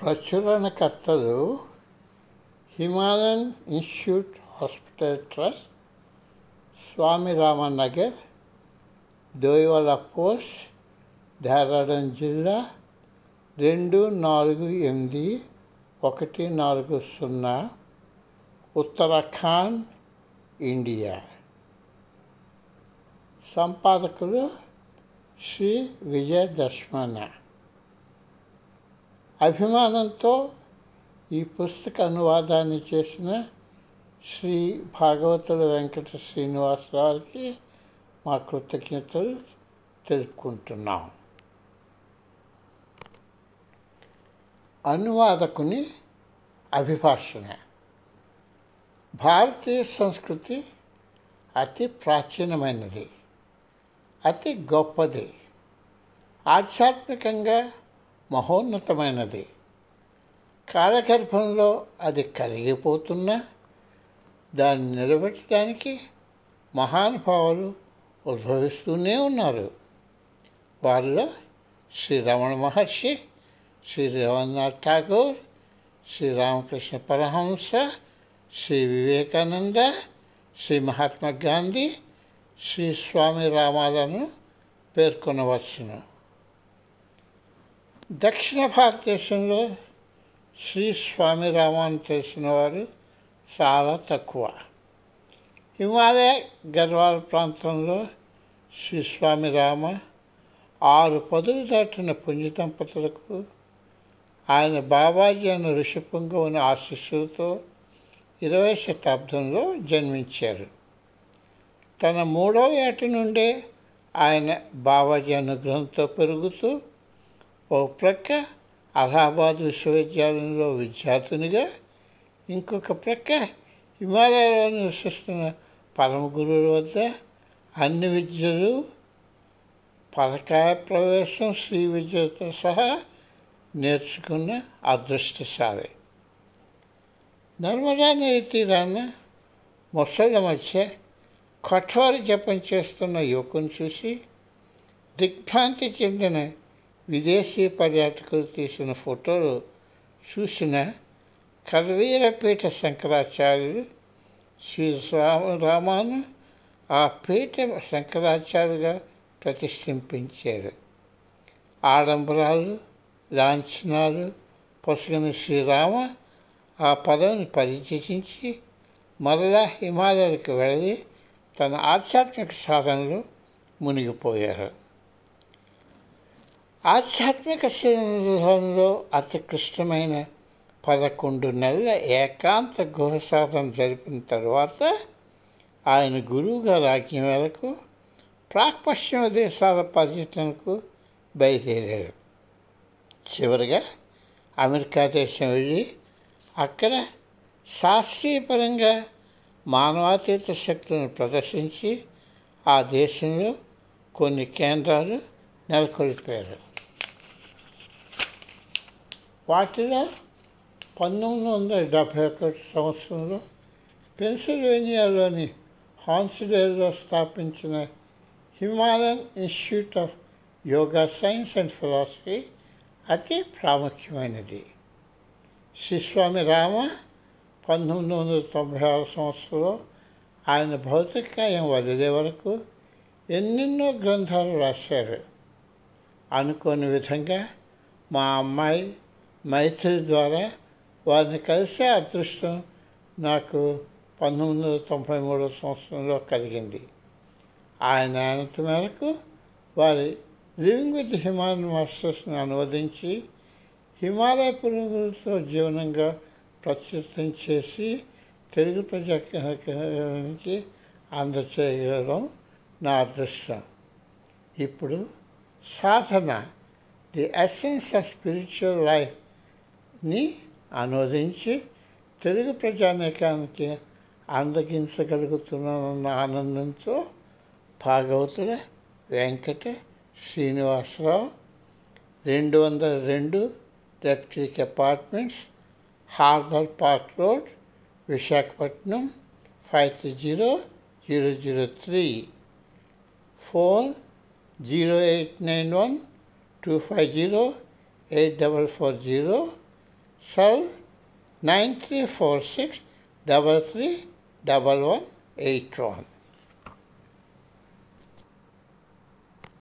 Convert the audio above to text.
ప్రచురణకర్తలు Himalayan institute hospital trust Swami Ramnagar Doiwala post Dehradun జిల్లా రెండు నాలుగు ఎనిమిది ఒకటి నాలుగు సున్నా ఉత్తరాఖండ్ ఇండియా. సంపాదకులు శ్రీ విజయ దర్శమన అభిమానంతో ఈ పుస్తక అనువాదాన్ని చేసిన శ్రీ భాగవతుల వెంకట శ్రీనివాసరావుకి మా కృతజ్ఞతలు తెలుపుకుంటున్నాం. అనువాదకుని అభిభాషణ. భారతీయ సంస్కృతి అతి ప్రాచీనమైనది అతి గొప్పది. ఆధ్యాత్మికంగా మహోన్నతమైనది. కాలగర్భంలో అది కరిగిపోతున్నా దాన్ని నిలబెట్టడానికి మహానుభావులు ఉద్భవిస్తూనే ఉన్నారు. వారిలో శ్రీ రమణ మహర్షి శ్రీ రవీంద్రనాథ్ ఠాగూర్ శ్రీ రామకృష్ణ పరహంస శ్రీ వివేకానంద శ్రీ మహాత్మా గాంధీ శ్రీ స్వామి రామాలను పేర్కొనవచ్చును. దక్షిణ భారతదేశంలో శ్రీ స్వామి రామాను తెలిసిన వారు చాలా తక్కువ. హిమాలయ గర్వాల ప్రాంతంలో శ్రీ స్వామి రామ ఆరు పదులు దాటిన పుణ్య దంపతులకు ఆయన బాబాజీ అన్న ఋషిపుంగవుని ఆశీస్సులతో ఇరవై శతాబ్దంలో జన్మించారు. తన మూడవ ఏట నుండే ఆయన బాబాజీ అనుగ్రహంతో పెరుగుతూ ఓ ప్రక్క అలహాబాద్ విశ్వవిద్యాలయంలో విద్యార్థినిగా ఇంకొక ప్రక్క హిమాలయాలో నివసిస్తున్న పరమ గురువుల వద్ద అన్ని విద్యలు పలకాయ ప్రవేశం శ్రీ విద్యతో సహా నేర్చుకున్న అదృష్టశాలి. నర్మదా నది తీరాన ముసళ్ళ మధ్య కఠోర జపం చేస్తున్న యువకుని చూసి దిగ్భ్రాంతి చెందిన విదేశీ పర్యాటకులు తీసిన ఫోటోలు చూసిన కల్వీరపీఠ శంకరాచార్యులు శ్రీ రామ రామాను ఆ పీఠ శంకరాచార్యుగా ప్రతిష్ఠింపించారు. ఆడంబరాలు లాంఛనాలు పొసగని శ్రీరామ ఆ పదవిని పరిచయించి మరలా హిమాలయాలకు వెళ్ళి తన ఆధ్యాత్మిక సాధనలో మునిగిపోయారు. ఆధ్యాత్మిక సాధనలో అతి క్లిష్టమైన పదకొండు నెలల ఏకాంత గుహసాధన జరిపిన తర్వాత ఆయన గురువుగా రాజ్యం మేరకు ప్రాక్పశ్చిమ దేశాల పర్యటనకు బయలుదేరారు. చివరిగా అమెరికా దేశం వెళ్ళి అక్కడ శాస్త్రీయపరంగా మానవాతీత శక్తులను ప్రదర్శించి ఆ దేశంలో కొన్ని కేంద్రాలు నెలకొల్పారు. వాటిలో పంతొమ్మిది వందల డెబ్భై ఒకటి సంవత్సరంలో పెన్సిల్వేనియాలోని హాన్స్డేల్లో స్థాపించిన Himalayan institute of yoga science and philosophy అతి ప్రాముఖ్యమైనది. శ్రీస్వామి రామ పంతొమ్మిది వందల తొంభై ఆరు సంవత్సరంలో ఆయన భౌతికాయం వదిలే వరకు ఎన్నెన్నో గ్రంథాలు రాశారు. అనుకోని విధంగా మా అమ్మాయి మైత్రి ద్వారా వారిని కలిసే అదృష్టం నాకు పంతొమ్మిది వందల తొంభై మూడవ సంవత్సరంలో కలిగింది. ఆయన అనంత మేరకు వారి లివింగ్ విత్ హిమాలయన్ మాస్టర్స్ని అనువదించి హిమాలయ పురుగులతో జీవనంగా ప్రత్యుత్తం చేసి తెలుగు ప్రజానికి అందచేయడం నా అదృష్టం. ఇప్పుడు Sadhana the essence of spiritual ని అనువదించి తెలుగు ప్రజానీకానికి అందగించగలుగుతున్నానన్న ఆనందంతో భాగవతుల వెంకట శ్రీనివాసరావు రెండు వందల రెండు electric apartments harbour park road Visakhapatnam five three zero zero zero three phone zero eight nine one two five zero eight double four zero So, nine three four six double three double one eight one.